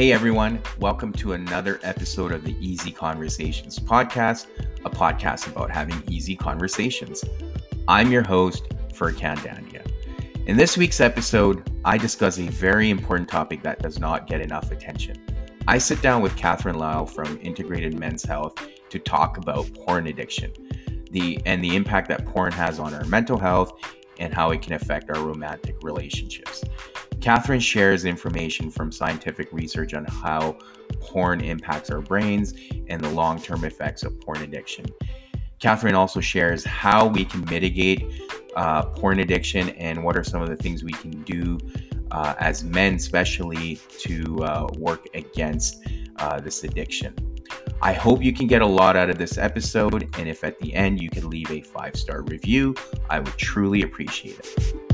Hey everyone, welcome to another episode of the Easy Conversations podcast, a podcast about having easy conversations. I'm your host, Furkhan Dandia. In this week's episode, I discuss a very important topic that does not get enough attention. I sit down with Catherine Lyell from Integrated Men's Health to talk about porn addiction, the and the impact that porn has on our mental health and how it can affect our romantic relationships. Catherine shares information from scientific research on how porn impacts our brains and the long term effects of porn addiction. Catherine also shares how we can mitigate uh, porn addiction and what are some of the things we can do uh, as men, especially to uh, work against uh, this addiction. I hope you can get a lot out of this episode, and if at the end you can leave a five star review, I would truly appreciate it.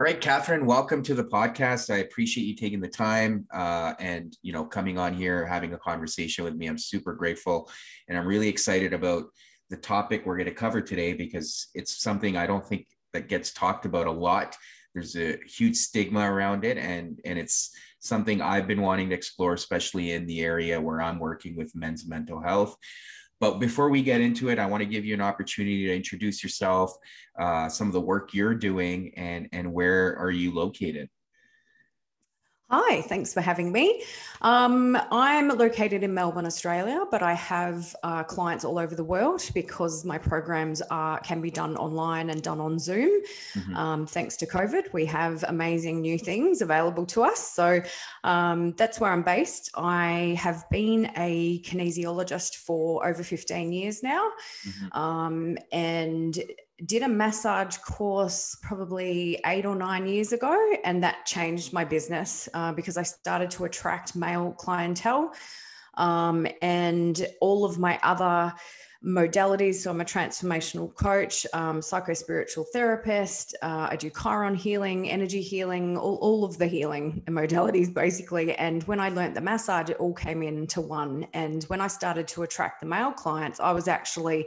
All right, Catherine, welcome to the podcast. I appreciate you taking the time uh, and you know coming on here, having a conversation with me. I'm super grateful, and I'm really excited about the topic we're going to cover today because it's something I don't think that gets talked about a lot. There's a huge stigma around it, and and it's something I've been wanting to explore, especially in the area where I'm working with men's mental health. But before we get into it, I want to give you an opportunity to introduce yourself, uh, some of the work you're doing, and and where are you located? Hi, thanks for having me. Um, I'm located in Melbourne, Australia, but I have uh, clients all over the world because my programs are can be done online and done on Zoom. Mm-hmm. Um, thanks to COVID, we have amazing new things available to us. So um, that's where I'm based. I have been a kinesiologist for over 15 years now, mm-hmm. Um, and did a massage course probably eight or nine years ago, and that changed my business uh, because I started to attract male clientele. Um, and all of my other modalities. So I'm a transformational coach, um, psycho spiritual therapist. Uh, I do chiron healing, energy healing, all, all of the healing modalities basically. And when I learned the massage, it all came into one. And when I started to attract the male clients, I was actually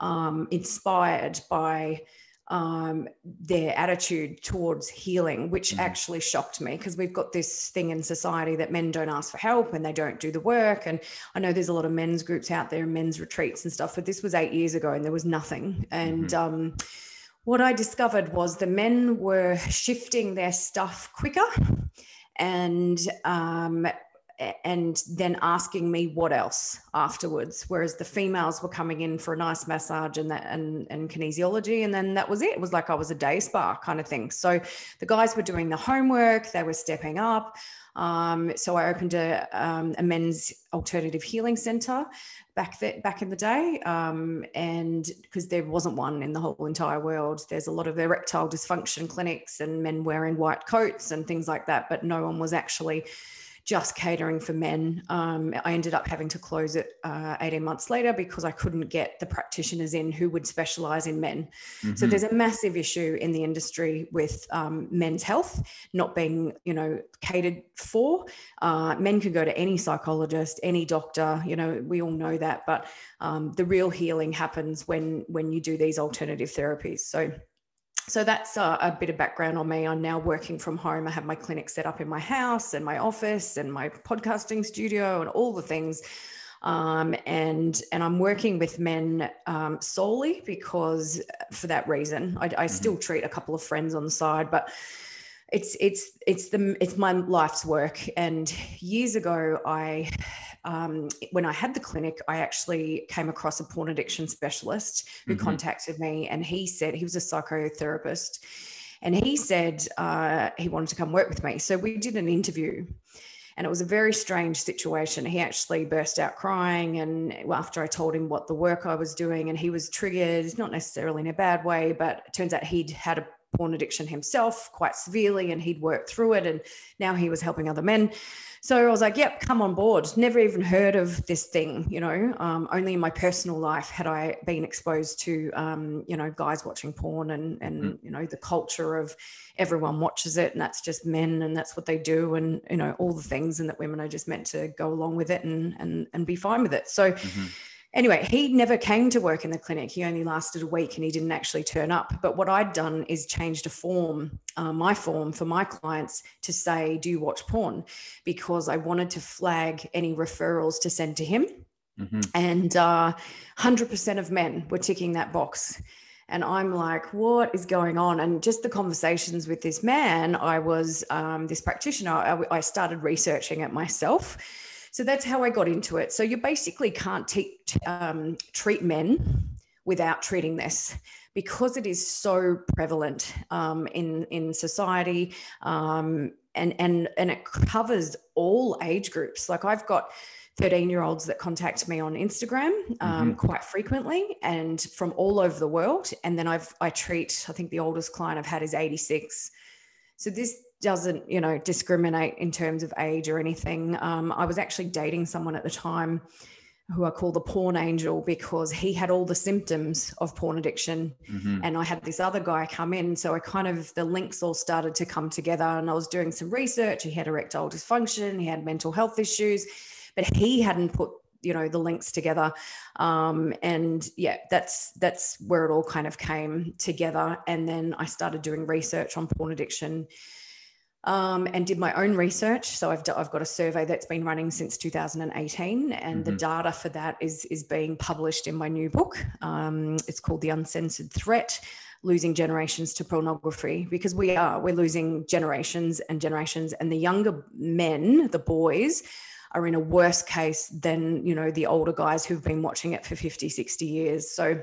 um, inspired by um, their attitude towards healing, which mm-hmm. actually shocked me because we've got this thing in society that men don't ask for help and they don't do the work. And I know there's a lot of men's groups out there, and men's retreats and stuff, but this was eight years ago and there was nothing. And mm-hmm. um, what I discovered was the men were shifting their stuff quicker and um, and then asking me what else afterwards whereas the females were coming in for a nice massage and that and, and kinesiology and then that was it. It was like i was a day spa kind of thing. So the guys were doing the homework they were stepping up. Um, so i opened a, um, a men's alternative healing center back that back in the day um, and because there wasn't one in the whole entire world. There's a lot of erectile dysfunction clinics and men wearing white coats and things like that but no one was actually just catering for men. Um, I ended up having to close it uh, 18 months later because I couldn't get the practitioners in who would specialize in men. Mm-hmm. So there's a massive issue in the industry with um, men's health not being, you know, catered for. Uh, men can go to any psychologist, any doctor, you know, we all know that, but um, the real healing happens when when you do these alternative therapies. So so that's a, a, bit of background on me. I'm now working from home. I have my clinic set up in my house and my office and my podcasting studio and all the things. Um, and and I'm working with men um, solely because for that reason, I, I mm-hmm. still treat a couple of friends on the side, but it's it's it's the it's my life's work. And years ago, I um, when I had the clinic, I actually came across a porn addiction specialist who mm-hmm. contacted me, and he said he was a psychotherapist, and he said uh, he wanted to come work with me. So we did an interview. And it was a very strange situation. He actually burst out crying. And after I told him what the work I was doing, and he was triggered, not necessarily in a bad way, but it turns out he'd had a porn addiction himself quite severely and he'd worked through it. And now he was helping other men. So I was like, yep, come on board. Never even heard of this thing, you know. Um, only in my personal life had I been exposed to, um, you know, guys watching porn and and mm. you know the culture of everyone watches it and that's just men and that's what they do and you know all the things and that women are just meant to go along with it and and and be fine with it. So. Mm-hmm anyway, he never came to work in the clinic. He only lasted a week and he didn't actually turn up. But what I'd done is changed a form, uh, my form for my clients to say, Do you watch porn? Because I wanted to flag any referrals to send to him. Mm-hmm. And uh, 100% of men were ticking that box. And I'm like, what is going on? And just the conversations with this man, I was um, this practitioner, I, I started researching it myself so that's how I got into it. So you basically can't t- um, treat men without treating this because it is so prevalent um, in in society um, and and and it covers all age groups. Like I've got 13 year olds that contact me on Instagram um, mm-hmm. quite frequently and from all over the world. And then I've I treat I think the oldest client I've had is 86. So this doesn't, you know, discriminate in terms of age or anything. Um, I was actually dating someone at the time who I call the porn angel because he had all the symptoms of porn addiction. Mm-hmm. And I had this other guy come in. So I kind of, the links all started to come together. And I was doing some research. He had erectile dysfunction, he had mental health issues, but he hadn't put you know the links together um, and yeah that's that's where it all kind of came together and then i started doing research on porn addiction um, and did my own research. So I've, I've got a survey that's been running since 2018, and mm-hmm. the data for that is, is being published in my new book. Um, it's called The Uncensored Threat Losing Generations to Pornography, because we are, we're losing generations and generations, and the younger men, the boys, are in a worse case than you know the older guys who've been watching it for 50 60 years so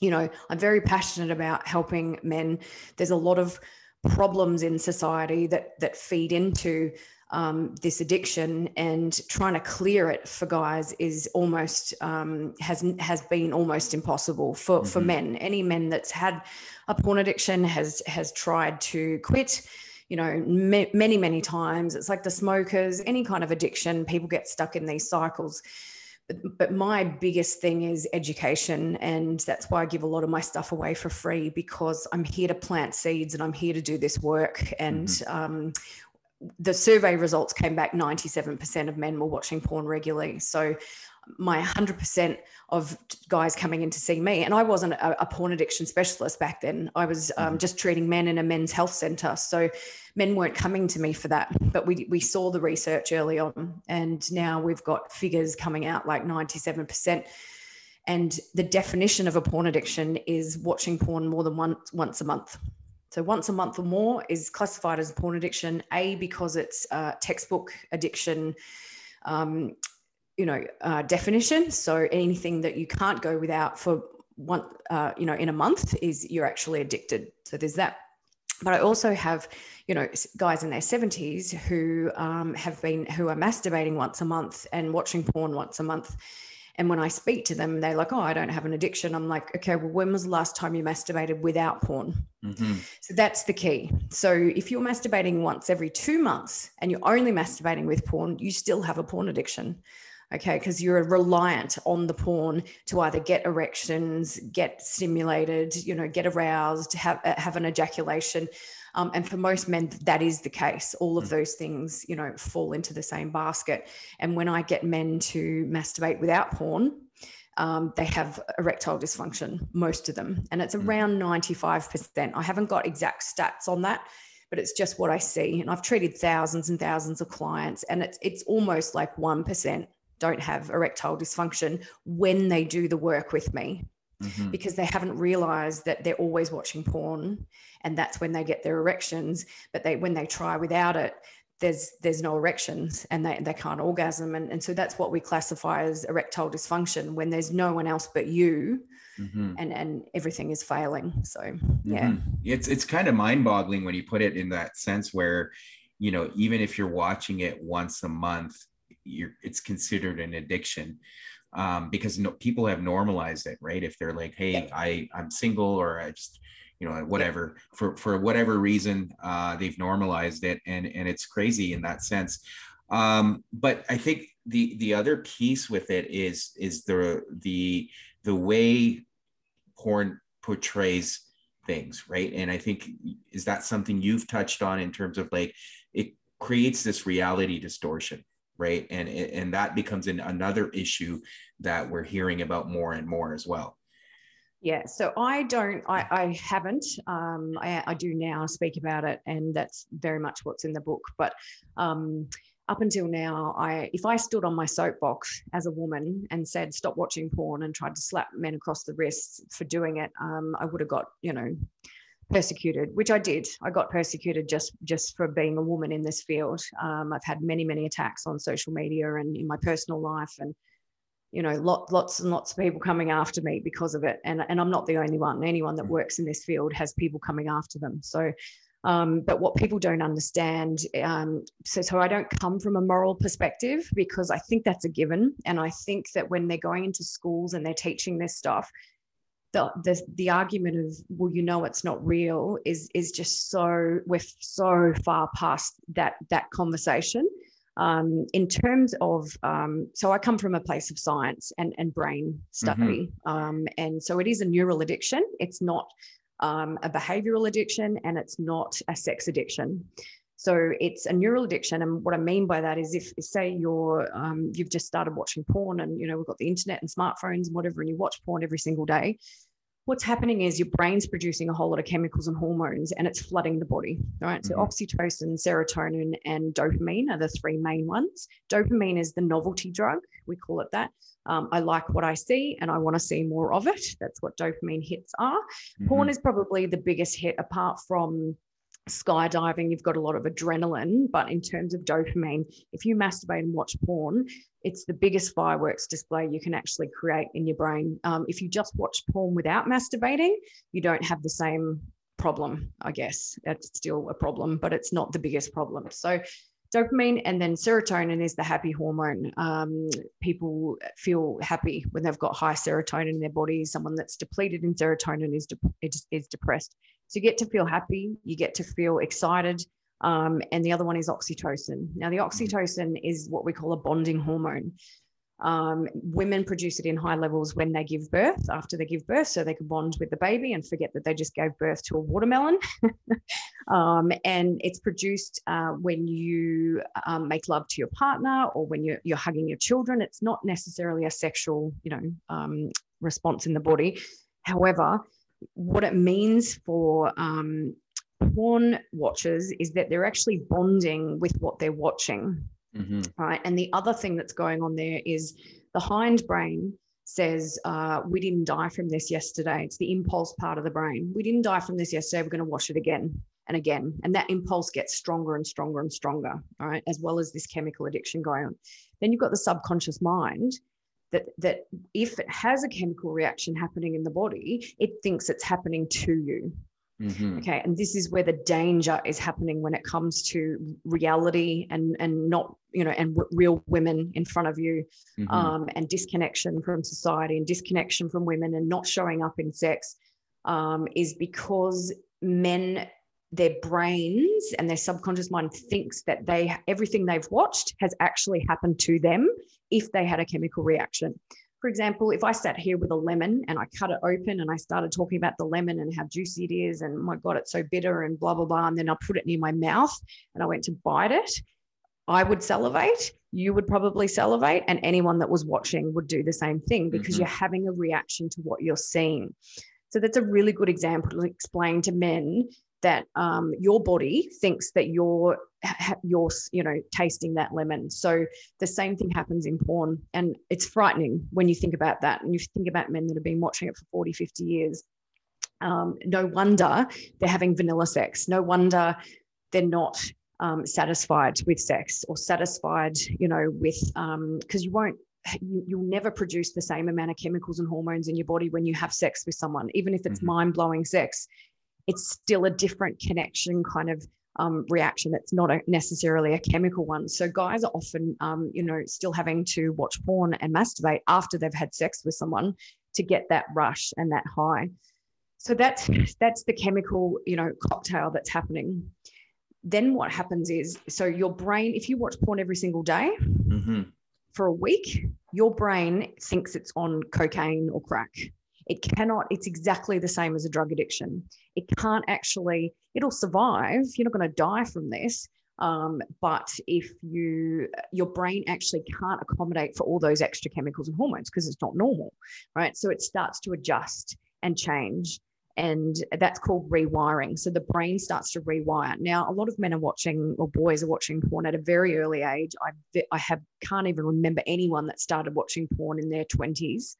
you know i'm very passionate about helping men there's a lot of problems in society that that feed into um, this addiction and trying to clear it for guys is almost um, has has been almost impossible for mm-hmm. for men. Any men that's had a porn addiction has has tried to quit. You know, many many times. It's like the smokers. Any kind of addiction, people get stuck in these cycles but my biggest thing is education and that's why i give a lot of my stuff away for free because i'm here to plant seeds and i'm here to do this work and mm-hmm. um, the survey results came back 97% of men were watching porn regularly so my 100% of guys coming in to see me. And i wasn't a, a porn addiction specialist back then. I was um, mm-hmm. just treating men in a men's health center. So men weren't coming to me for that. But we, we saw the research early on. And now we've got figures coming out like 97% and the definition of a porn addiction is watching porn more than once once a month. So once a month or more is classified as a porn addiction a because it's a textbook addiction um, you know uh, definition. So anything that you can't go without for one uh, you know in a month is you're actually addicted. So there's that. But i also have you know guys in their 70s who um, have been who are masturbating once a month and watching porn once a month. And when i speak to them they're like oh i don't have an addiction. I'm like okay well when was the last time you masturbated without porn? Mm-hmm. so that's the key. So if you're masturbating once every two months and you're only masturbating with porn you still have a porn addiction okay because you're reliant on the porn to either get erections get stimulated you know get aroused have uh, have an ejaculation um, and for most men that is the case all of mm. those things you know fall into the same basket and when i get men to masturbate without porn um, they have erectile dysfunction most of them and it's mm. around 95% i haven't got exact stats on that but it's just what I see. And I've treated thousands and thousands of clients, and it's it's almost like one percent don't have erectile dysfunction when they do the work with me mm-hmm. because they haven't realized that they're always watching porn and that's when they get their erections but they when they try without it there's there's no erections and they, they can't orgasm and, and so that's what we classify as erectile dysfunction when there's no one else but you mm-hmm. and and everything is failing so yeah mm-hmm. it's it's kind of mind-boggling when you put it in that sense where you know even if you're watching it once a month you're it's considered an addiction um, because no, people have normalized it, right? If they're like, "Hey, yeah. I I'm single," or I just you know whatever yeah. for for whatever reason uh, they've normalized it, and and it's crazy in that sense. Um, but I think the the other piece with it is is the the the way porn portrays things, right? And I think is that something you've touched on in terms of like it creates this reality distortion right and and that becomes an, another issue that we're hearing about more and more as well yeah, so I don't, I, I haven't. Um, I, I, do now speak about it, and that's very much what's in the book. But um, up until now, I if I stood on my soapbox as a woman and said stop watching porn and tried to slap men across the wrists for doing it, um, I would have got you know persecuted, which I did. I got persecuted just just for being a woman in this field. Um, I've had many many attacks on social media and in my personal life, and you know, lot, lots and lots of people coming after me because of it. And, and I'm not the only one. Anyone that mm. works in this field has people coming after them. So, um, but what people don't understand, um, so, so I don't come from a moral perspective because I think that's a given. And I think that when they're going into schools and they're teaching this stuff, the, the, the argument of well you know it's not real is is just so we're so far past that that conversation um, in terms of, um, so I come from a place of science and, and brain study. Mm-hmm. Um, and so it is a neural addiction. It's not um, a behavioral addiction and it's not a sex addiction. So it's a neural addiction. And what I mean by that is if say you're, um, you've just started watching porn and, you know, we've got the internet and smartphones and whatever, and you watch porn every single day, what's happening is your brain's producing a whole lot of chemicals and hormones and it's flooding the body right mm-hmm. so oxytocin serotonin and dopamine are the three main ones dopamine is the novelty drug we call it that um, i like what i see and i want to see more of it that's what dopamine hits are mm-hmm. porn is probably the biggest hit apart from skydiving, you've got a lot of adrenaline. But in terms of dopamine, if you masturbate and watch porn, it's the biggest fireworks display you can actually create in your brain. Um, if you just watch porn without masturbating, you don't have the same problem, I guess. That's still a problem, but it's not the biggest problem. So, dopamine and then serotonin is the happy hormone. Um, people feel happy when they've got high serotonin in their body. Someone that's depleted in serotonin is, de- is, depressed. So, you get to feel happy, you get to feel excited, um, and the other one is oxytocin. Now, the oxytocin is what we call a bonding hormone. Um, women produce it in high levels when they give birth, after they give birth, so they can bond with the baby and forget that they just gave birth to a watermelon. um, and it's produced uh, when you um, make love to your partner or when you're, you're hugging your children. It's not necessarily a sexual, you know, um, response in the body. However, what it means for um, porn watchers is that they're actually bonding with what they're watching. Mm-hmm. Right. And the other thing that's going on there is the hind brain says, uh, We didn't die from this yesterday. It's the impulse part of the brain. We didn't die from this yesterday. We're going to wash it again and again. And that impulse gets stronger and stronger and stronger. All right. As well as this chemical addiction going on. Then you've got the subconscious mind that that if it has a chemical reaction happening in the body, it thinks it's happening to you. Mm-hmm. Okay. And this is where the danger is happening when it comes to reality and, and not, you know, and w- real women in front of you mm-hmm. um, and disconnection from society and disconnection from women and not showing up in sex um, is because men, their brains and their subconscious mind thinks that they, everything they've watched has actually happened to them if they had a chemical reaction for example, if I sat here with a lemon and I cut it open and I started talking about the lemon and how juicy it is, and my God, it's so bitter and blah, blah, blah, and then I put it near my mouth and I went to bite it, I would salivate. You would probably salivate, and anyone that was watching would do the same thing because mm-hmm. you're having a reaction to what you're seeing. So that's a really good example to explain to men that um, your body thinks that you're you're you know tasting that lemon. So the same thing happens in porn and it's frightening when you think about that and you think about men that have been watching it for 40 50 years. Um, no wonder they're having vanilla sex. No wonder they're not um, satisfied with sex or satisfied you know with because um, you won't you, will never produce the same amount of chemicals and hormones in your body when you have sex with someone even if it's mm-hmm. mind-blowing sex it's still a different connection kind of um, reaction. It's not a, necessarily a chemical one. So guys are often, um, you know, still having to watch porn and masturbate after they've had sex with someone to get that rush and that high. So that's that's the chemical, you know, cocktail that's happening. Then what happens is, so your brain, if you watch porn every single day mm-hmm. for a week, your brain thinks it's on cocaine or crack it cannot, it's exactly the same as a drug addiction. It can't actually, it'll survive. You're not going to die from this, Um, but if you your brain actually can't accommodate for all those extra chemicals and hormones because it's not normal, right? So it starts to adjust and change. And that's called rewiring. So the brain starts to rewire. Now, a lot of men are watching, or boys are watching porn at a very early age. I, I have can't even remember anyone that started watching porn in their twenties,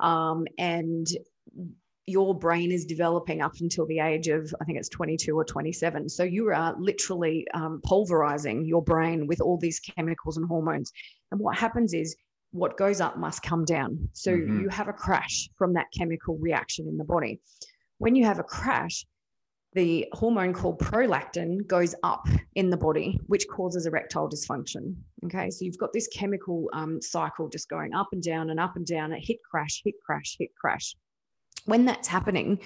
um, and your brain is developing up until the age of, I think it's 22 or 27. So you are literally um, pulverizing your brain with all these chemicals and hormones. And what happens is what goes up must come down. So mm-hmm. you have a crash from that chemical reaction in the body. When you have a crash, the hormone called prolactin goes up in the body, which causes erectile dysfunction. Okay, so you've got this chemical um, cycle just going up and down and up and down, a hit crash, hit crash, hit crash. When that's happening,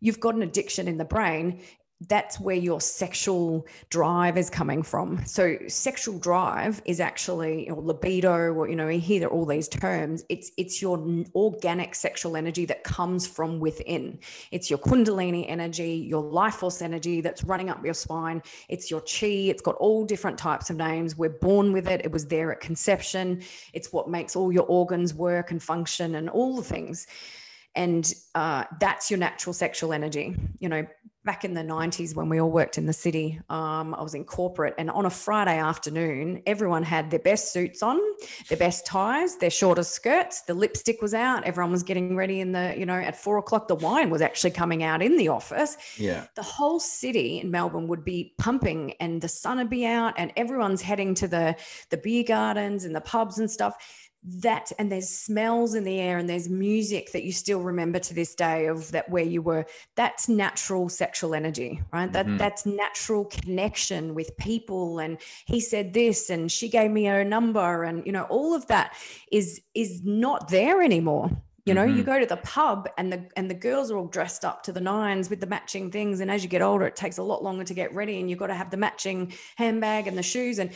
you've got an addiction in the brain that's where your sexual drive is coming from. So sexual drive is actually or libido, or you know, you hear all these terms. It's it's your organic sexual energy that comes from within. It's your kundalini energy, your life force energy that's running up your spine. It's your chi. It's got all different types of names. We're born with it. It was there at conception. It's what makes all your organs work and function and all the things and uh, that's your natural sexual energy you know back in the 90s when we all worked in the city um, i was in corporate and on a friday afternoon everyone had their best suits on their best ties their shortest skirts the lipstick was out everyone was getting ready in the you know at four o'clock the wine was actually coming out in the office. Yeah. The whole city in melbourne would be pumping and the sun would be out and everyone's heading to the the beer gardens and the pubs and stuff that and there's smells in the air and there's music that you still remember to this day of that where you were that's natural sexual energy right that mm-hmm. that's natural connection with people and he said this and she gave me her number and you know all of that is is not there anymore you know mm-hmm. you go to the pub and the and the girls are all dressed up to the nines with the matching things and as you get older it takes a lot longer to get ready and you've got to have the matching handbag and the shoes and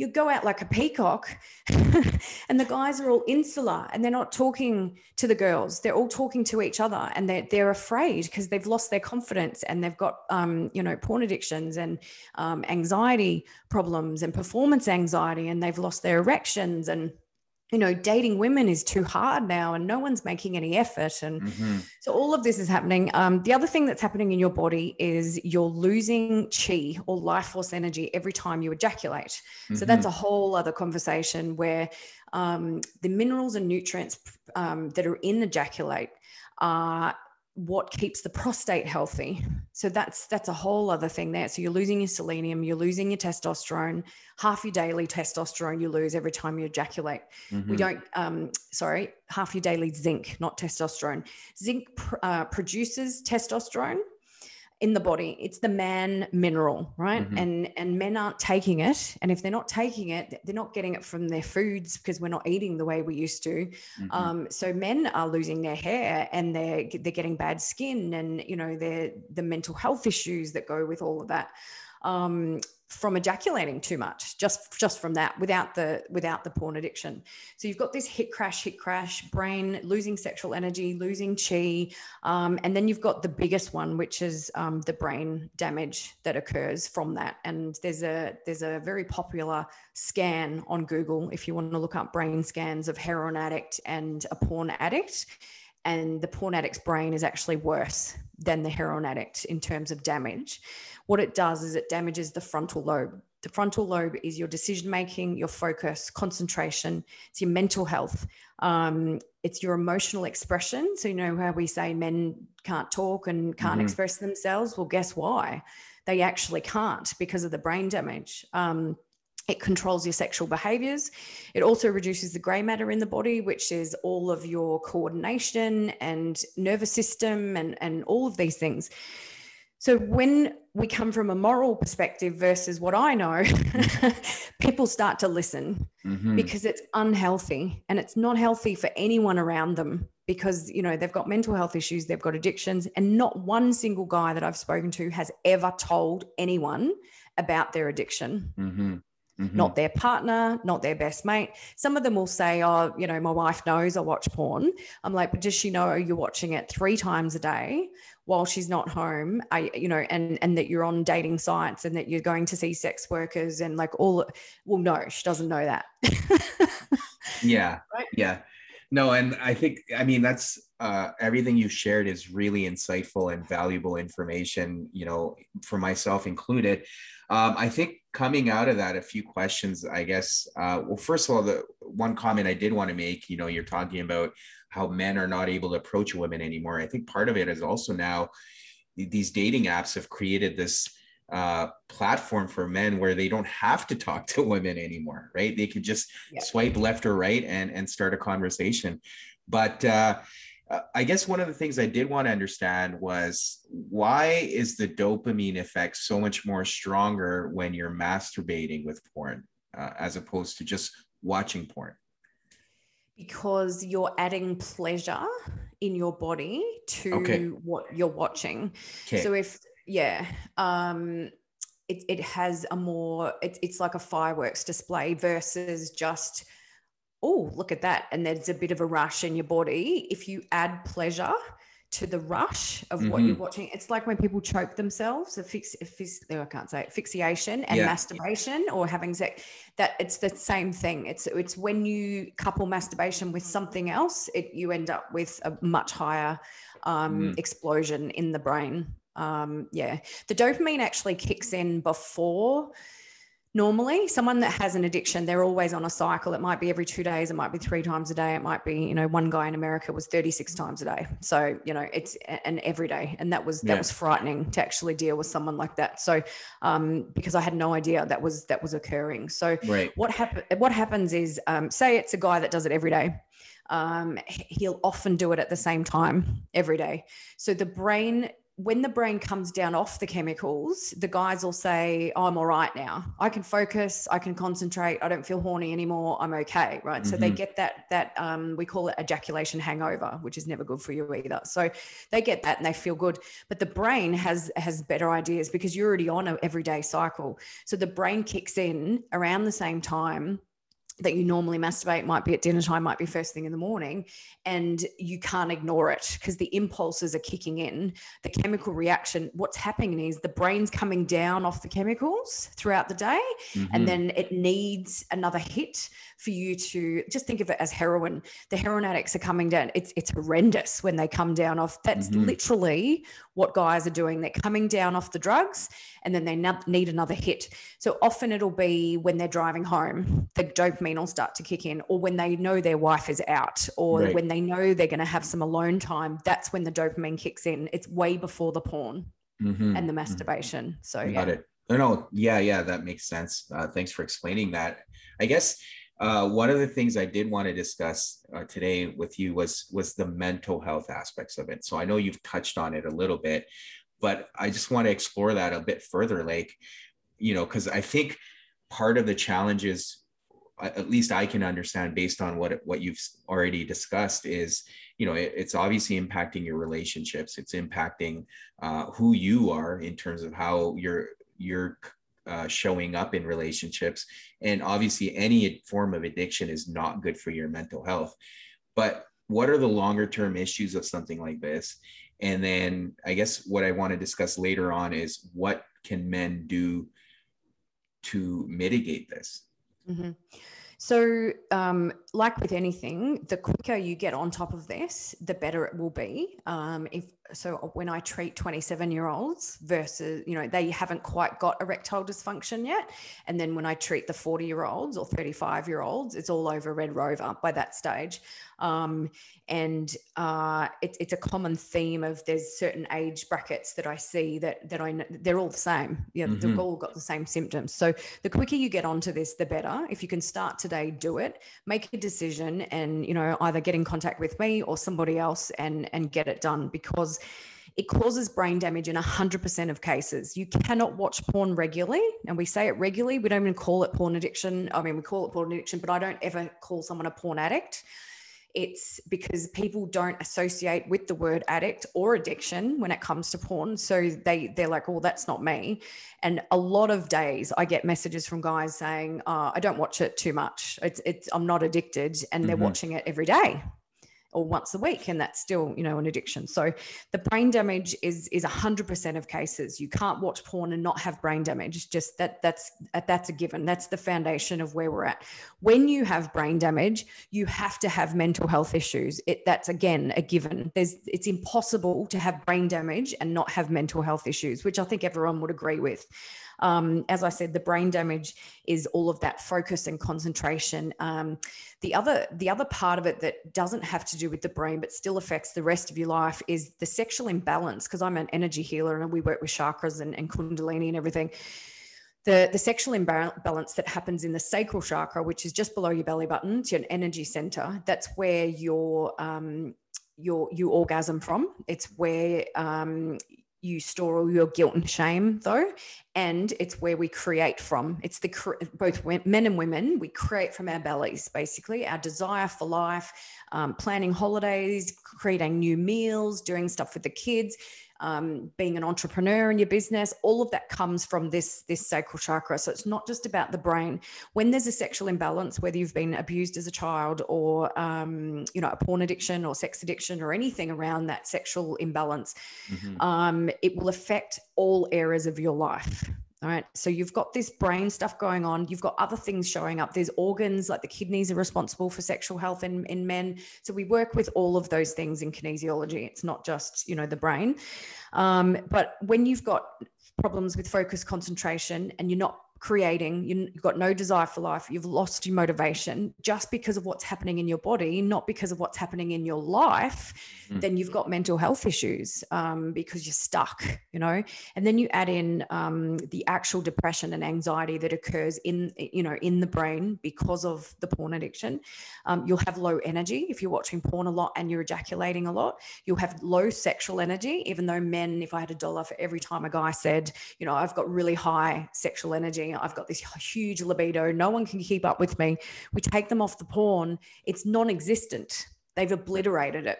you go out like a peacock and the guys are all insular and they're not talking to the girls. They're all talking to each other and they're, they're afraid because they've lost their confidence and they've got um, you know porn addictions and um, anxiety problems and performance anxiety and they've lost their erections and you know, dating women is too hard now and no one's making any effort. And mm-hmm. so all of this is happening. Um, the other thing that's happening in your body is you're losing chi or life force energy every time you ejaculate. Mm-hmm. So that's mm-hmm. a whole other conversation where um, the minerals and nutrients um, that are in ejaculate are what keeps the prostate healthy. So that's that's a whole other thing there. So you're losing your selenium, you're losing your testosterone, half your daily testosterone you lose every time you ejaculate. Mm-hmm. We don't, um, sorry, half your daily zinc, not testosterone. Zinc pr- uh, produces testosterone in the body it's the man mineral right mm-hmm. and and men aren't taking it and if they're not taking it they're not getting it from their foods because we're not eating the way we used to mm-hmm. um, so men are losing their hair and they're they're getting bad skin and you know they're the mental health issues that go with all of that um, from ejaculating too much just just from that without the without the porn addiction. So you've got this hit crash hit crash brain losing sexual energy losing chi um, and then you've got the biggest one which is um, the brain damage that occurs from that. And there's a there's a very popular scan on google if you want to look up brain scans of heroin addict and a porn addict and the porn addict's brain is actually worse than the heroin addict in terms of damage what it does is it damages the frontal lobe. The frontal lobe is your decision making, your focus, concentration, it's your mental health, um, it's your emotional expression. So, you know, how we say men can't talk and can't mm-hmm. express themselves. Well, guess why? They actually can't because of the brain damage. Um, it controls your sexual behaviors. It also reduces the gray matter in the body, which is all of your coordination and nervous system and, and all of these things. So when we come from a moral perspective versus what I know, people start to listen mm-hmm. because it's unhealthy and it's not healthy for anyone around them because you know they've got mental health issues, they've got addictions and not one single guy that I've spoken to has ever told anyone about their addiction. Mm-hmm. Mm-hmm. Not their partner, not their best mate. Some of them will say, Oh, you know, my wife knows I watch porn. I'm like, But does she know you're watching it three times a day? while she's not home I, you know and and that you're on dating sites and that you're going to see sex workers and like all well no she doesn't know that yeah right? yeah no and i think i mean that's uh, everything you shared is really insightful and valuable information you know for myself included um, i think coming out of that a few questions i guess uh, well first of all the one comment i did want to make you know you're talking about how men are not able to approach women anymore i think part of it is also now these dating apps have created this uh, platform for men where they don't have to talk to women anymore, right? They could just yeah. swipe left or right and and start a conversation. But uh, uh, I guess one of the things I did want to understand was why is the dopamine effect so much more stronger when you're masturbating with porn uh, as opposed to just watching porn? Because you're adding pleasure in your body to okay. what you're watching. Okay. So if yeah um it, it has a more it, it's like a fireworks display versus just oh look at that and there's a bit of a rush in your body if you add pleasure to the rush of mm-hmm. what you're mm-hmm. watching it's like when people choke themselves a fix, a fix oh, i can't say it asphyxiation and yeah. masturbation or having sex that it's the same thing it's it's when you couple masturbation with something else it you end up with a much higher um, mm. explosion in the brain um, yeah, the dopamine actually kicks in before normally someone that has an addiction they're always on a cycle. It might be every two days it might be three times a day it might be you know one guy in america was 36 times a day. So you know it's an every day and that was that yeah. was frightening to actually deal with someone like that. So um, because i had no idea that was that was occurring. So right. what happen what happens is um, say it's a guy that does it every day um, he'll often do it at the same time every day. So the brain when the brain comes down off the chemicals, the guys will say, oh, I'm all right now. I can focus, I can concentrate, I don't feel horny anymore, I'm okay. Right. Mm-hmm. So they mm-hmm. get that that um, we call it ejaculation hangover, which is never good for you either. So they get that and they feel good. But the brain has has better ideas because you're already on an everyday cycle. So the brain kicks in around the same time that you normally masturbate might be at dinner time, might be first thing in the morning, and you can't ignore it because the impulses are kicking in. The chemical reaction, what's happening is the brain's coming down off the chemicals throughout the day, mm-hmm. and then it needs another hit for you to just think of it as heroin. The heroin addicts are coming down. It's it's horrendous when they come down off. That's mm-hmm. literally what guys are doing. They're coming down off the drugs and then they need another hit. So often it'll be when they're driving home, the dopamine will start to kick in, or when they know their wife is out, or right. when they know they're going to have some alone time. That's when the dopamine kicks in. It's way before the porn mm-hmm. and the mm-hmm. masturbation. Mm-hmm. So got yeah. it. No, no, yeah, yeah, that makes sense. Uh, thanks for explaining that. I guess uh, one of the things I did want to discuss uh, today with you was was the mental health aspects of it. So I know you've touched on it a little bit, but I just want to explore that a bit further. Like, you know, because I think part of the challenges, at least I can understand based on what what you've already discussed, is you know it, it's obviously impacting your relationships. It's impacting uh, who you are in terms of how you're you're uh, showing up in relationships. And obviously, any form of addiction is not good for your mental health. But what are the longer term issues of something like this? And then I guess what I want to discuss later on is what can men do to mitigate this? Mm-hmm. So, um, like with anything, the quicker you get on top of this, the better it will be. Um, if so, when I treat 27 year olds versus, you know, they haven't quite got erectile dysfunction yet. And then when I treat the 40 year olds or 35 year olds, it's all over Red Rover by that stage. Um, and uh, it, it's a common theme of there's certain age brackets that I see that that I know they're all the same. Yeah, mm-hmm. they've all got the same symptoms. So the quicker you get onto this, the better. If you can start today, do it. Make a decision, and you know either get in contact with me or somebody else, and and get it done because it causes brain damage in 100% of cases. You cannot watch porn regularly. And we say it regularly. We don't even call it porn addiction. I mean, we call it porn addiction, but I don't ever call someone a porn addict. It's because people don't associate with the word addict or addiction when it comes to porn. So they they're like, "Oh, that's not me." And a lot of days, I get messages from guys saying, oh, "I don't watch it too much. It's it's I'm not addicted," and they're mm-hmm. watching it every day or once a week and that's still you know an addiction. So the brain damage is is 100% of cases. You can't watch porn and not have brain damage. Just that that's that's a given. That's the foundation of where we're at. When you have brain damage you have to have mental health issues. It that's again a given. There's it's impossible to have brain damage and not have mental health issues which i think everyone would agree with um, as I said, the brain damage is all of that focus and concentration. Um, the other the other part of it that doesn't have to do with the brain but still affects the rest of your life is the sexual imbalance. Because I'm an energy healer and we work with chakras and, and kundalini and everything the, the sexual imbalance that happens in the sacral chakra, which is just below your belly button, to an energy center. That's where your um, your you orgasm from. It's where um, you store all your guilt and shame though and it's where we create from. It's the both men and women we create from our bellies basically. Our desire for life um, planning holidays creating new meals doing stuff with the kids um, being an entrepreneur in your business all of that comes from this this sacral chakra. So it's not just about the brain. When there's a sexual imbalance whether you've been abused as a child or um, you know a porn addiction or sex addiction or anything around that sexual imbalance mm-hmm. um, it will affect all areas of your life all right. So you've got this brain stuff going on. You've got other things showing up. There's organs like the kidneys are responsible for sexual health in, in men. So we work with all of those things in kinesiology. It's not just, you know, the brain. Um, but when you've got problems with focus concentration and you're not creating, you've got no desire for life, you've lost your motivation just because of what's happening in your body, not because of what's happening in your life, mm-hmm. then you've got mental health issues um, because you're stuck, you know. And then you add in um, the actual depression and anxiety that occurs in, you know, in the brain because of the porn addiction. Um, you'll have low energy if you're watching porn a lot and you're ejaculating a lot. You'll have low sexual energy, even though men, if I had a dollar for every time a guy said, you know, I've got really high sexual energy I've got this huge libido. No one can keep up with me. We take them off the porn. It's non existent. They've obliterated it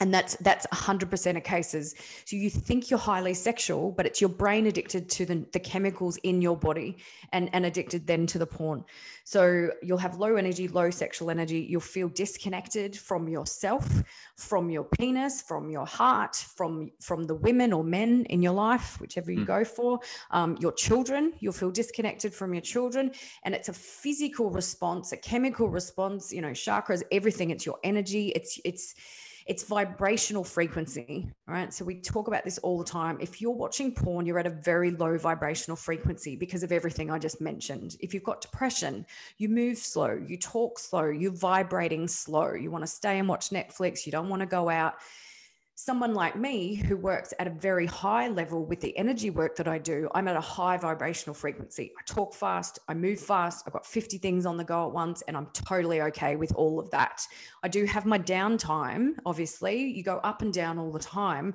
and that's that's 100% of cases. So you think you're highly sexual but it's your brain addicted to the, the chemicals in your body and and addicted then to the porn. So you'll have low energy low sexual energy. You'll feel disconnected from yourself from your penis from your heart from from the women or men in your life whichever you mm. go for um, your children. You'll feel disconnected from your children. And it's a physical response a chemical response you know chakras everything. It's your energy. It's it's it's vibrational frequency, right? So we talk about this all the time. If you're watching porn, you're at a very low vibrational frequency because of everything I just mentioned. If you've got depression, you move slow, you talk slow, you're vibrating slow. You want to stay and watch Netflix, you don't want to go out someone like me who works at a very high level with the energy work that I do, I'm at a high vibrational frequency. I talk fast, I move fast, I've got 50 things on the go at once, and I'm totally okay with all of that. I do have my downtime, obviously. You go up and down all the time.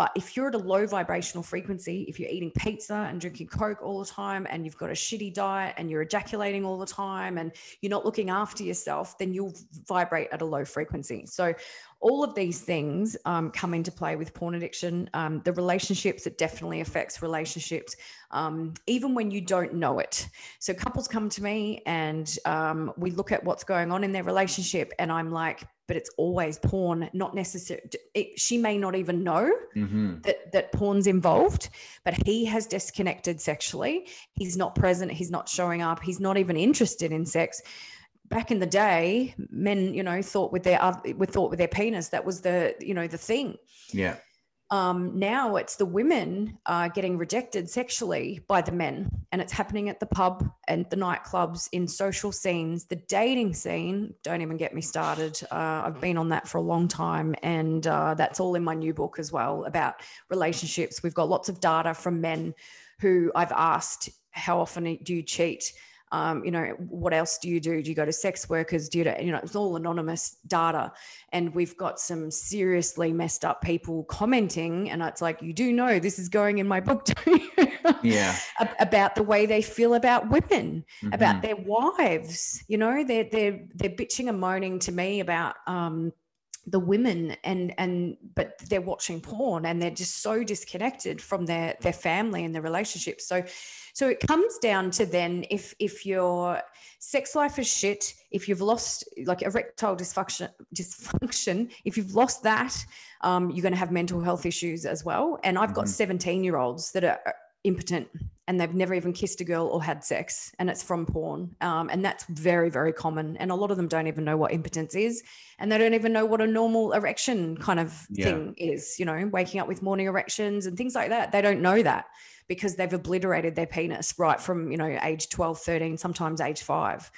But if you're at a low vibrational frequency, if you're eating pizza and drinking Coke all the time and you've got a shitty diet and you're ejaculating all the time and you're not looking after yourself, then you'll vibrate at a low frequency. So all of these things um, come into play with porn addiction. Um, the relationships, it definitely affects relationships, um, even when you don't know it. So couples come to me and um, we look at what's going on in their relationship, and I'm like, but it's always porn, not necessarily. She may not even know mm-hmm. that that porn's involved, but he has disconnected sexually. He's not present. He's not showing up. He's not even interested in sex back in the day, men, you know, thought with their with thought with their penis. That was the you know the thing. Yeah. Um, now it's the women are getting rejected sexually by the men, and it's happening at the pub and the nightclubs, in social scenes, the dating scene. Don't even get me started. Uh, I've been on that for a long time, and uh, that's all in my new book as well about relationships. We've got lots of data from men who I've asked, "How often do you cheat?" Um, you know, what else do you do? Do you go to sex workers? Do you, you know, it's all anonymous data. And we've got some seriously messed up people commenting. And it's like, you do know this is going in my book, don't you? yeah. about the way they feel about women, mm-hmm. about their wives. You know, they're, they're, they're bitching and moaning to me about, um, the women and and but they're watching porn and they're just so disconnected from their their family and their relationships so so it comes down to then if if your sex life is shit if you've lost like erectile dysfunction dysfunction if you've lost that um, you're going to have mental health issues as well and i've got mm-hmm. 17 year olds that are impotent and they've never even kissed a girl or had sex and it's from porn um, and that's very very common and a lot of them don't even know what impotence is and they don't even know what a normal erection kind of yeah. thing is you know waking up with morning erections and things like that they don't know that because they've obliterated their penis right from you know age 12 13 sometimes age 5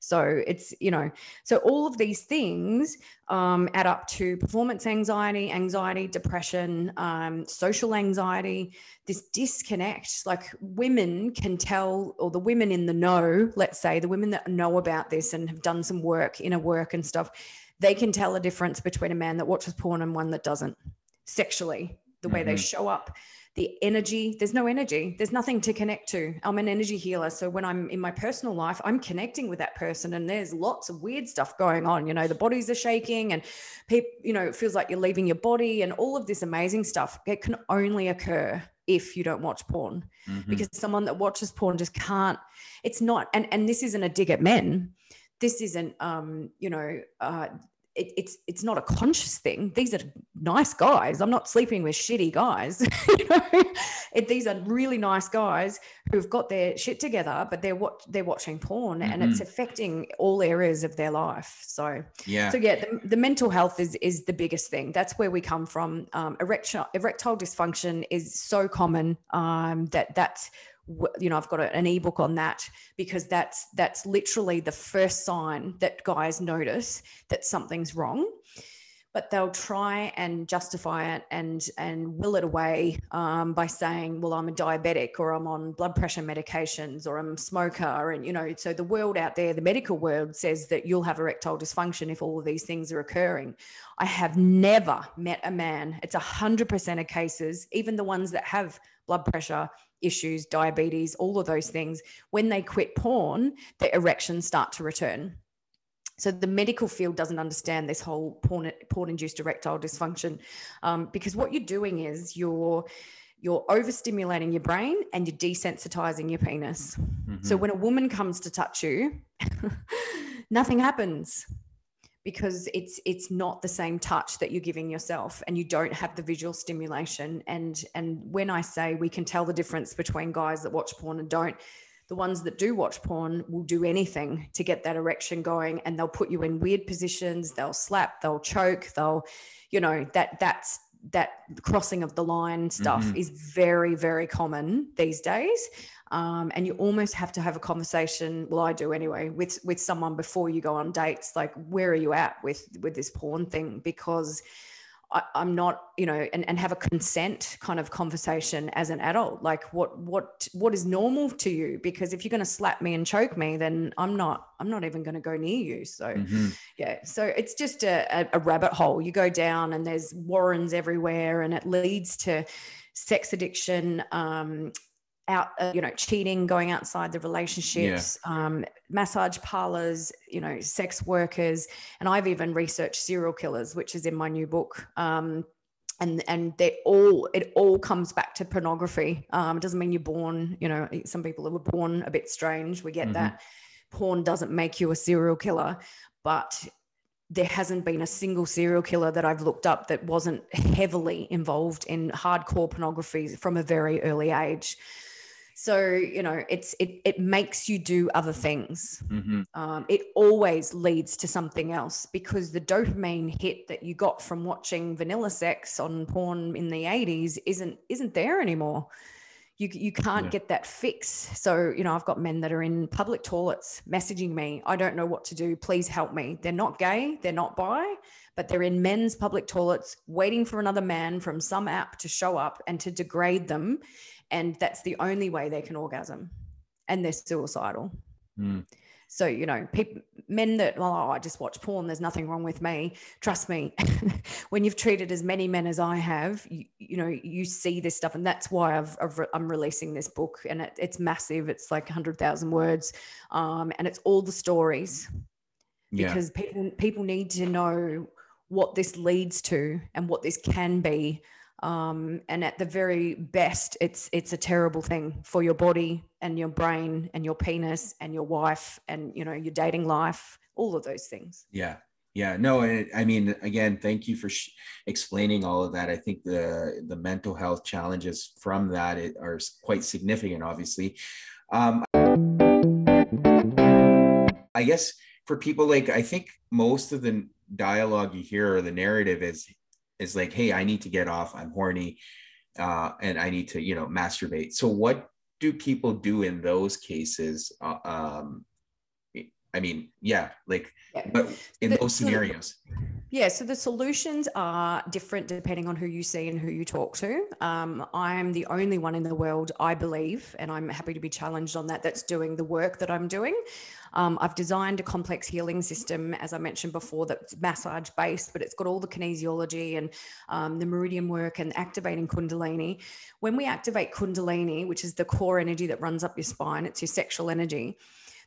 so it's, you know, so all of these things um, add up to performance anxiety, anxiety, depression, um, social anxiety, this disconnect. Like women can tell, or the women in the know, let's say, the women that know about this and have done some work, inner work and stuff, they can tell a difference between a man that watches porn and one that doesn't sexually, the way mm-hmm. they show up the energy there's no energy. There's nothing to connect to. I'm an energy healer so when i'm in my personal life i'm connecting with that person and there's lots of weird stuff going on. You know the bodies are shaking and people you know it feels like you're leaving your body and all of this amazing stuff it can only occur if you don't watch porn. Mm-hmm. because someone that watches porn just can't it's not and and this isn't a dig at men. This isn't um you know uh it, it's it's not a conscious thing. These are nice guys. I'm not sleeping with shitty guys. you know, it, these are really nice guys who've got their shit together, but they're what they're watching porn, mm-hmm. and it's mm-hmm. affecting all areas of their life. So yeah, so yeah, the, the, mental health is is the biggest thing. That's where we come from. Um, erectile erectile dysfunction is so common um, that that's you know i've got an ebook on that because that's that's literally the first sign that guys notice that something's wrong. But they'll try and justify it and and will it away um, by saying well i'm a diabetic or i'm on blood pressure medications or i'm a smoker. And you know so the world out there the medical world says that you'll have erectile dysfunction if all of these things are occurring. I have never met a man it's a 100% of cases even the ones that have blood pressure issues, diabetes, all of those things, when they quit porn, their erections start to return. So the medical field doesn't understand this whole porn porn induced erectile dysfunction um, because what you're doing is you're you're overstimulating your brain and you're desensitizing your penis. Mm-hmm. So when a woman comes to touch you, nothing happens because it's it's not the same touch that you're giving yourself and you don't have the visual stimulation and and when i say we can tell the difference between guys that watch porn and don't the ones that do watch porn will do anything to get that erection going and they'll put you in weird positions they'll slap they'll choke they'll you know that that's that crossing of the line stuff mm-hmm. is very very common these days um, and you almost have to have a conversation well i do anyway with with someone before you go on dates like where are you at with with this porn thing because I, am not, you know, and, and have a consent kind of conversation as an adult. Like what what what is normal to you? Because if you're gonna slap me and choke me, then I'm not I'm not even gonna go near you. So mm-hmm. yeah. So it's just a, a rabbit hole. You go down and there's warrens everywhere and it leads to sex addiction, um, out uh, you know cheating going outside the relationships yeah. um, massage parlors you know sex workers and i've even researched serial killers which is in my new book. Um, and and they all it all comes back to pornography. Um, it doesn't mean you're born you know some people were born a bit strange. We get mm-hmm. that porn doesn't make you a serial killer but there hasn't been a single serial killer that I've looked up that wasn't heavily involved in hardcore pornography from a very early age so you know it's it it makes you do other things. Mm-hmm. um, it always leads to something else because the dopamine hit that you got from watching vanilla sex on porn in the 80s isn't isn't there anymore. You, you can't yeah. get that fix. So you know i've got men that are in public toilets messaging me. I don't know what to do. Please help me. They're not gay. They're not bi but they're in men's public toilets waiting for another man from some app to show up and to degrade them and that's the only way they can orgasm and they're suicidal mm. so you know people men that oh i just watch porn there's nothing wrong with me trust me when you've treated as many men as i have you, you know you see this stuff and that's why I've, i am releasing this book and it, it's massive it's like 100000 words um, and it's all the stories because yeah. people people need to know what this leads to and what this can be um, and at the very best it's it's a terrible thing for your body and your brain and your penis and your wife and you know your dating life all of those things. Yeah. Yeah. No i mean again thank you for sh- explaining all of that. I think the the mental health challenges from that are quite significant obviously. Um, i guess for people like i think most of the dialogue you hear or the narrative is is like, hey, I need to get off. I'm horny, uh, and I need to, you know, masturbate. So what do people do in those cases? Uh, um, I mean, yeah, like, yeah. but in the, those scenarios. Yeah, so the solutions are different depending on who you see and who you talk to. Um, I'm the only one in the world, I believe, and I'm happy to be challenged on that, that's doing the work that I'm doing. Um, I've designed a complex healing system, as I mentioned before, that's massage based, but it's got all the kinesiology and um, the meridian work and activating Kundalini. When we activate Kundalini, which is the core energy that runs up your spine, it's your sexual energy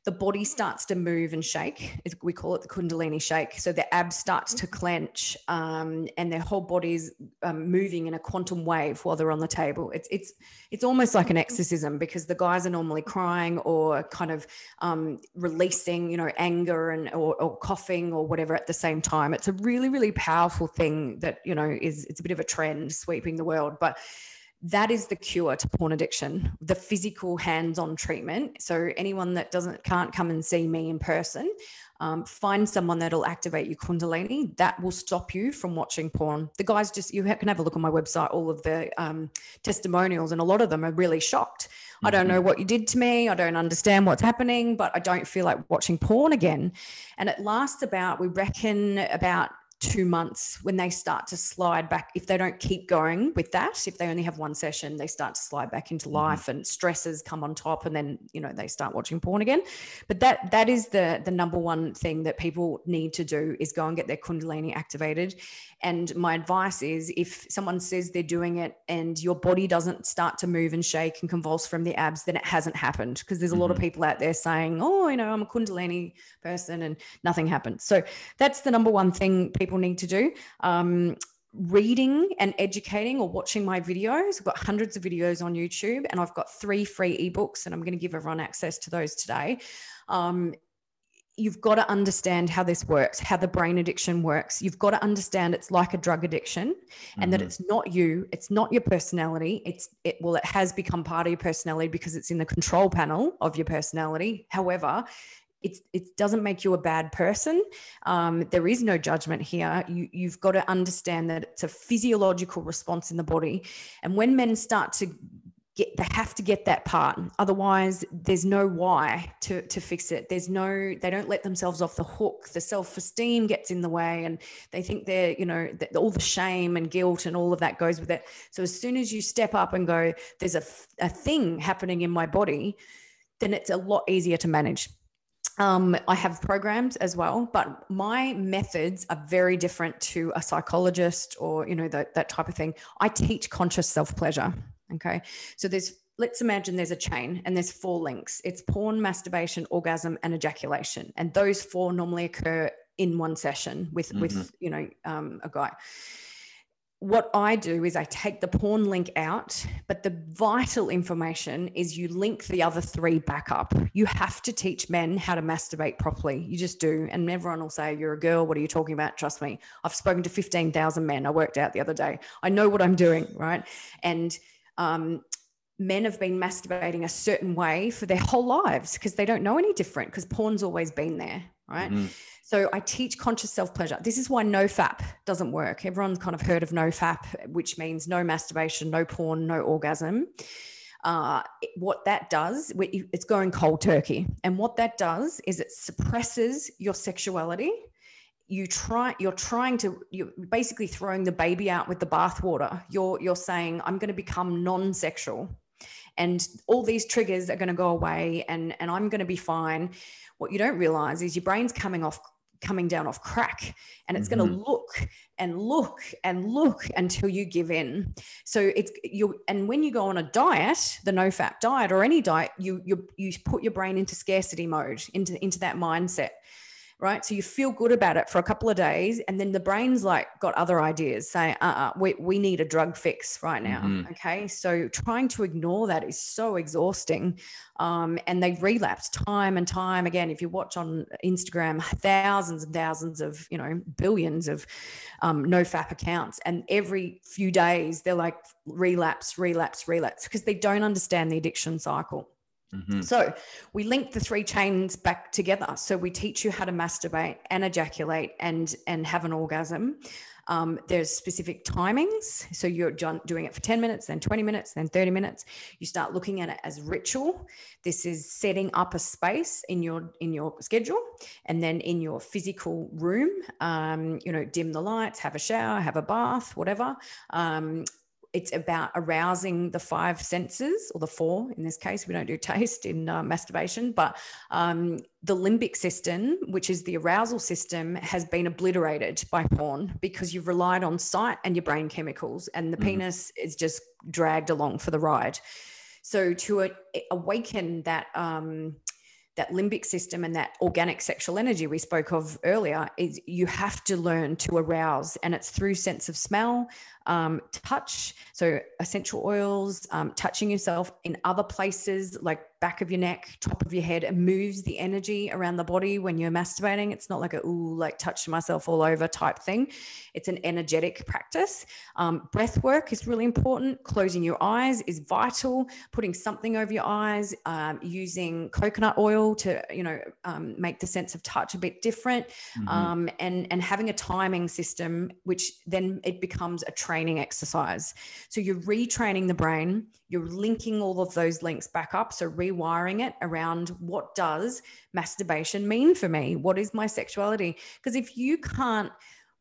the body starts to move and shake. We call it the Kundalini shake. So the abs starts to clench, um, and their whole body's um, moving in a quantum wave while they're on the table. It's it's it's almost like an exorcism because the guys are normally crying or kind of um, releasing, you know, anger and or, or coughing or whatever at the same time. It's a really really powerful thing that you know is it's a bit of a trend sweeping the world, but that is the cure to porn addiction the physical hands-on treatment. So anyone that doesn't can't come and see me in person um, find someone that'll activate your kundalini. That will stop you from watching porn. The guys just you can have a look on my website. All of the um, testimonials and a lot of them are really shocked. Mm-hmm. i don't know mm-hmm. what you did to me. I don't understand what's happening but i don't feel like watching porn again. And it lasts about we reckon about two months when they start to slide back if they don't keep going with that if they only have one session they start to slide back into mm-hmm. life and stresses come on top and then you know they start watching porn again but that that is the the number one thing that people need to do is go and get their kundalini activated and my advice is if someone says they're doing it and your body doesn't start to move and shake and convulse from the abs, then it hasn't happened. Because there's a mm-hmm. lot of mm-hmm. people out there saying, oh, you know, I'm a Kundalini person and nothing happened. So that's the number one thing people need to do. Um, reading and educating or watching my videos. I've got hundreds of videos on YouTube and I've got three free ebooks, and I'm going to give everyone access to those today. Um, you've got to understand how this works, how the brain addiction works. You've got to understand it's like a drug addiction and mm-hmm. that it's not you, it's not your personality. It's it well, it has become part of your personality because it's in the control panel of your personality. However, it's, it doesn't make you a bad person. Um, there is no judgment here. You, you've got to understand that it's a physiological response in the body. And when men start to get they have to get that part otherwise there's no why to to fix it there's no they don't let themselves off the hook the self-esteem gets in the way and they think they're you know that all the shame and guilt and all of that goes with it so as soon as you step up and go there's a, a thing happening in my body then it's a lot easier to manage um, I have programs as well, but my methods are very different to a psychologist or you know that that type of thing. I teach conscious self pleasure. Okay. So there's, let's imagine there's a chain and there's four links it's porn, masturbation, orgasm, and ejaculation. And those four normally occur in one session with, mm-hmm. with you know, um, a guy what I do is I take the porn link out, but the vital information is you link the other three back up. You have to teach men how to masturbate properly. You just do. And everyone will say, You're a girl. What are you talking about? Trust me. I've spoken to 15,000 men. I worked out the other day. I know what I'm doing. Right. And um, men have been masturbating a certain way for their whole lives because they don't know any different because porn's always been there, right? Mm-hmm. So I teach conscious self pleasure. This is why no FAP doesn't work. Everyone's kind of heard of no FAP, which means no masturbation, no porn, no orgasm. Uh, what that does, it's going cold turkey. And what that does is it suppresses your sexuality you try you're trying to you're basically throwing the baby out with the bathwater you're you're saying i'm going to become non-sexual and all these triggers are going to go away and and i'm going to be fine what you don't realize is your brain's coming off coming down off crack and it's mm-hmm. going to look and look and look until you give in so it's you and when you go on a diet the no fat diet or any diet you you you put your brain into scarcity mode into into that mindset right? So you feel good about it for a couple of days, and then the brain's like got other ideas saying, uh uh we, we need a drug fix right now. Mm-hmm. Okay. So trying to ignore that is so exhausting. Um, and they relapse time and time again. If you watch on Instagram, thousands and thousands of, you know, billions of um, no FAP accounts. And every few days, they're like relapse, relapse, relapse because they don't understand the addiction cycle. Mm-hmm. So we link the three chains back together. So we teach you how to masturbate and ejaculate and and have an orgasm. Um, there's specific timings. So you're doing it for 10 minutes, then 20 minutes, then 30 minutes. You start looking at it as ritual. This is setting up a space in your in your schedule, and then in your physical room. Um, you know, dim the lights, have a shower, have a bath, whatever. Um, it's about arousing the five senses or the four in this case we don't do taste in uh, masturbation but um, the limbic system which is the arousal system has been obliterated by porn because you've relied on sight and your brain chemicals and the mm. penis is just dragged along for the ride so to a- awaken that um, that limbic system and that organic sexual energy we spoke of earlier is you have to learn to arouse and it's through sense of smell um, touch so essential oils um, touching yourself in other places like back of your neck, top of your head. It moves the energy around the body when you're masturbating. It's not like a, ooh, like touch myself all over type thing. It's an energetic practice. Um, breath work is really important. Closing your eyes is vital. Putting something over your eyes, um, using coconut oil to, you know, um, make the sense of touch a bit different. Mm-hmm. Um, and, and having a timing system, which then it becomes a training exercise. So you're retraining the brain, you're linking all of those links back up. So rewiring it around what does masturbation mean for me? What is my sexuality? Because if you can't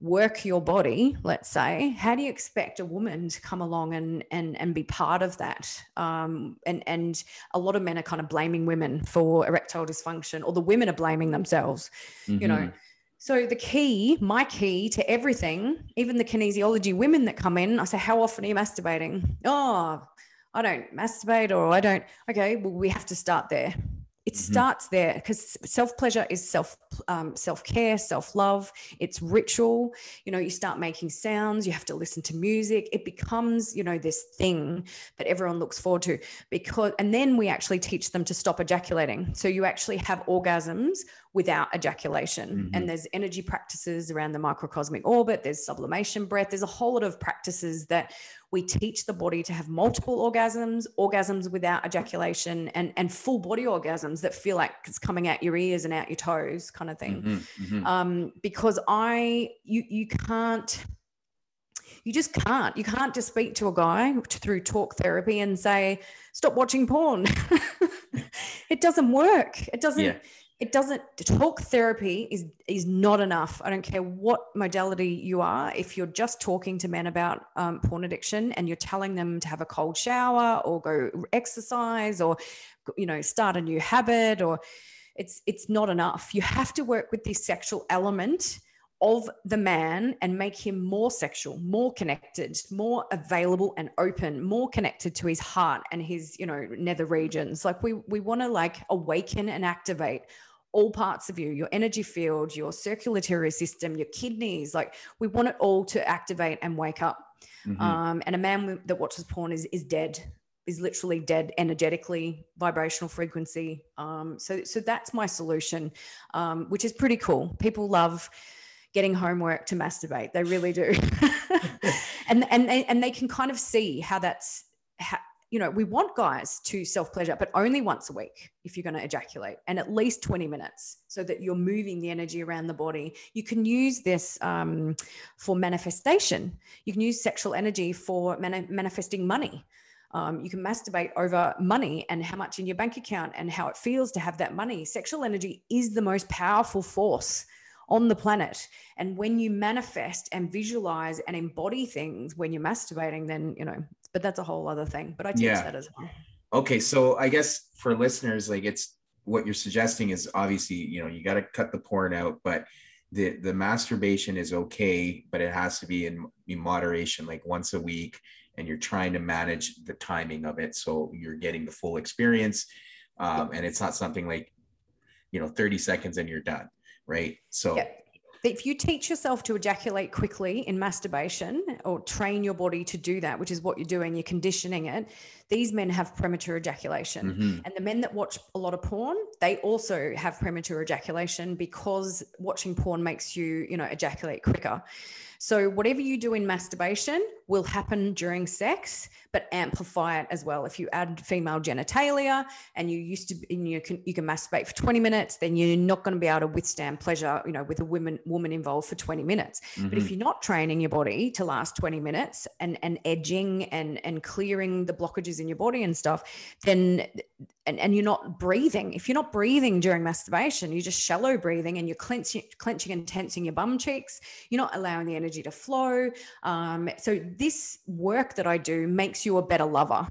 work your body, let's say, how do you expect a woman to come along and and and be part of that? Um, and and a lot of men are kind of blaming women for erectile dysfunction, or the women are blaming themselves. Mm-hmm. You know. So the key, my key to everything, even the kinesiology women that come in, I say, how often are you masturbating? Oh, I don't masturbate or I don't. Okay, well, we have to start there. It mm-hmm. starts there because self pleasure is self um, self care, self love. It's ritual. You know, you start making sounds. You have to listen to music. It becomes you know this thing that everyone looks forward to because, and then we actually teach them to stop ejaculating. So you actually have orgasms without ejaculation. Mm-hmm. And there's energy practices around the microcosmic orbit. There's sublimation breath. There's a whole lot of practices that we teach the body to have multiple orgasms, orgasms without ejaculation, and, and full body orgasms that feel like it's coming out your ears and out your toes, kind of thing. Mm-hmm, mm-hmm. Um, because I, you, you can't, you just can't. You can't just speak to a guy through talk therapy and say, "Stop watching porn." it doesn't work. It doesn't. Yeah it doesn't talk therapy is is not enough i don't care what modality you are if you're just talking to men about um, porn addiction and you're telling them to have a cold shower or go exercise or you know start a new habit or it's it's not enough you have to work with this sexual element of the man and make him more sexual, more connected, more available and open, more connected to his heart and his, you know, nether regions. Like we we want to like awaken and activate all parts of you your energy field your circulatory system your kidneys like we want it all to activate and wake up. Mm-hmm. um, and a man that watches porn is is dead is literally dead energetically vibrational frequency. Um, so so that's my solution um, which is pretty cool. People love getting homework to masturbate. They really do. And and they, and they can kind of see how that's you know, we want guys to self pleasure, but only once a week if you're going to ejaculate and at least 20 minutes so that you're moving the energy around the body. You can use this um, for manifestation. You can use sexual energy for mani- manifesting money. Um, you can masturbate over money and how much in your bank account and how it feels to have that money. Sexual energy is the most powerful force on the planet. And when you manifest and visualize and embody things when you're masturbating, then, you know, but that's a whole other thing. But I teach yeah. that as well. Okay. So I guess for listeners, like it's what you're suggesting is obviously, you know, you got to cut the porn out, but the, the masturbation is okay, but it has to be in, in moderation, like once a week. And you're trying to manage the timing of it. So you're getting the full experience. Um, and it's not something like, you know, 30 seconds and you're done right? So yeah if you teach yourself to ejaculate quickly in masturbation or train your body to do that, which is what you're doing, you're conditioning it, these men have premature ejaculation. Mm-hmm. And the men that watch a lot of porn, they also have premature ejaculation because watching porn makes you, you know, ejaculate quicker. So whatever you do in masturbation will happen during sex, but amplify it as well. If you add female genitalia and you used to, you can you can masturbate for 20 minutes, then you're not going to be able to withstand pleasure, you know, with a woman woman involved for 20 minutes. Mm-hmm. But if mm-hmm. you're not training your body to last 20 minutes and and edging and and clearing the blockages in your body and stuff, then and, and you're not breathing. If you're not breathing during masturbation, you're just shallow breathing and you're clenching, clenching and tensing your bum cheeks. You're not allowing the energy to flow. Um, so this work that I do makes you a better lover,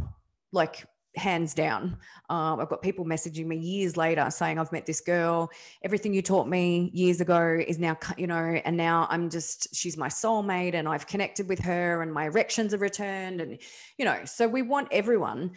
like hands down. Um, I've got people messaging me years later saying, I've met this girl. Everything you taught me years ago is now, you know, and now I'm just, she's my soulmate and I've connected with her and my erections have returned. And, you know, so we want everyone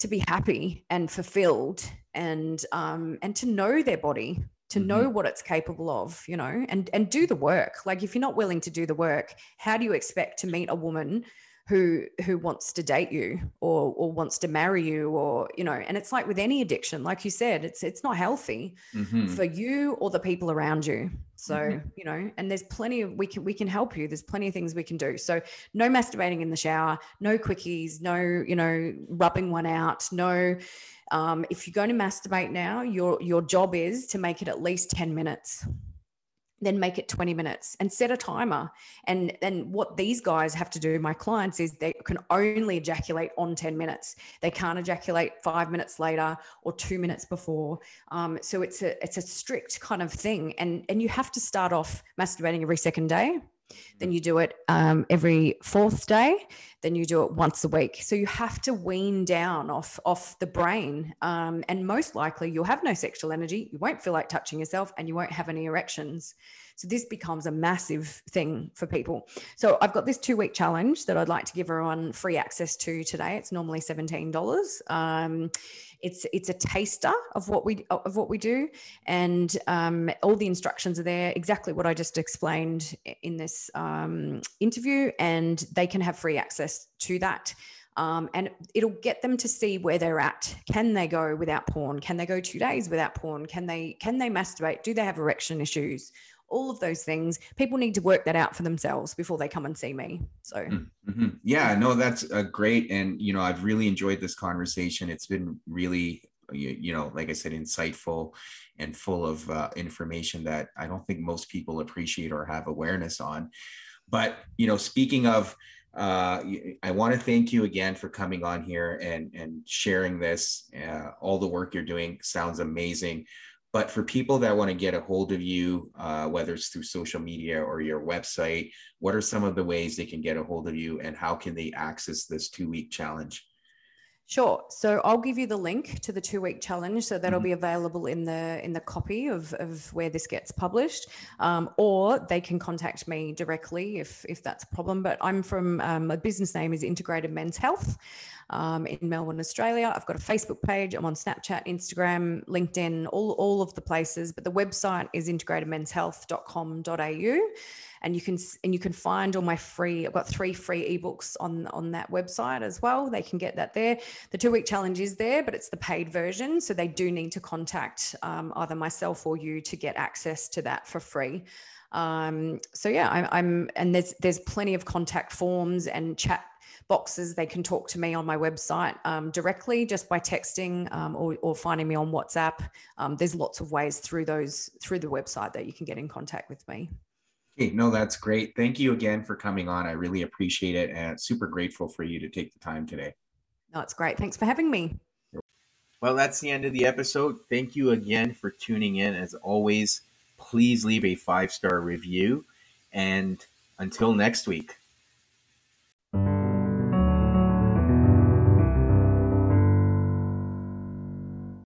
to be happy and fulfilled and um, and to know their body to mm-hmm. know what it's capable of you know and and do the work like if you're not willing to do the work how do you expect to meet a woman who who wants to date you or or wants to marry you or you know and it's like with any addiction like you said it's it's not healthy mm-hmm. for you or the people around you so mm-hmm. you know and there's plenty of we can we can help you. There's plenty of things we can do. So no masturbating in the shower no quickies no you know rubbing one out no um, if you're going to masturbate now your your job is to make it at least 10 minutes then make it 20 minutes and set a timer. And then what these guys have to do, my clients, is they can only ejaculate on 10 minutes. They can't ejaculate five minutes later or two minutes before. Um, so it's a it's a strict kind of thing. And and you have to start off masturbating every second day. Then you do it um, every fourth day. Then you do it once a week. So you have to wean down off off the brain, um, and most likely you'll have no sexual energy. You won't feel like touching yourself, and you won't have any erections. So this becomes a massive thing for people. So I've got this two week challenge that I'd like to give everyone free access to today. It's normally seventeen dollars. Um, it's it's a taster of what we of what we do, and um, all the instructions are there, exactly what I just explained in this um, interview, and they can have free access to that. Um, and it'll get them to see where they're at. Can they go without porn? Can they go two days without porn? Can they can they masturbate? Do they have erection issues? All of those things people need to work that out for themselves before they come and see me so mm, mm-hmm. yeah no that's a great and you know i've really enjoyed this conversation it's been really you, you know like i said insightful and full of uh, information that i don't think most people appreciate or have awareness on but you know speaking of uh, I want to thank you again for coming on here and and sharing this. Uh, all the work you're doing sounds amazing. But for people that want to get a hold of you, uh, whether it's through social media or your website, what are some of the ways they can get a hold of you and how can they access this two week challenge? Sure. So I'll give you the link to the two week challenge. So that'll mm-hmm. be available in the in the copy of, of where this gets published, um, or they can contact me directly if if that's a problem. But I'm from um, my business name is Integrated Men's Health um, in Melbourne, Australia. I've got a Facebook page. I'm on Snapchat, Instagram, LinkedIn, all, all of the places. But the website is integratedmenshealth.com.au and you can and you can find all my free i've got three free ebooks on on that website as well they can get that there the two week challenge is there but it's the paid version so they do need to contact um, either myself or you to get access to that for free um, so yeah I, i'm and there's there's plenty of contact forms and chat boxes. They can talk to me on my website um, directly just by texting um, or, or, finding me on WhatsApp. Um, there's lots of ways through those through the website that you can get in contact with me. Okay, no, that's great. Thank you again for coming on. I really appreciate it and super grateful for you to take the time today. No, it's great. Thanks for having me. Well, that's the end of the episode. Thank you again for tuning in. As always, please leave a five star review. And until next week.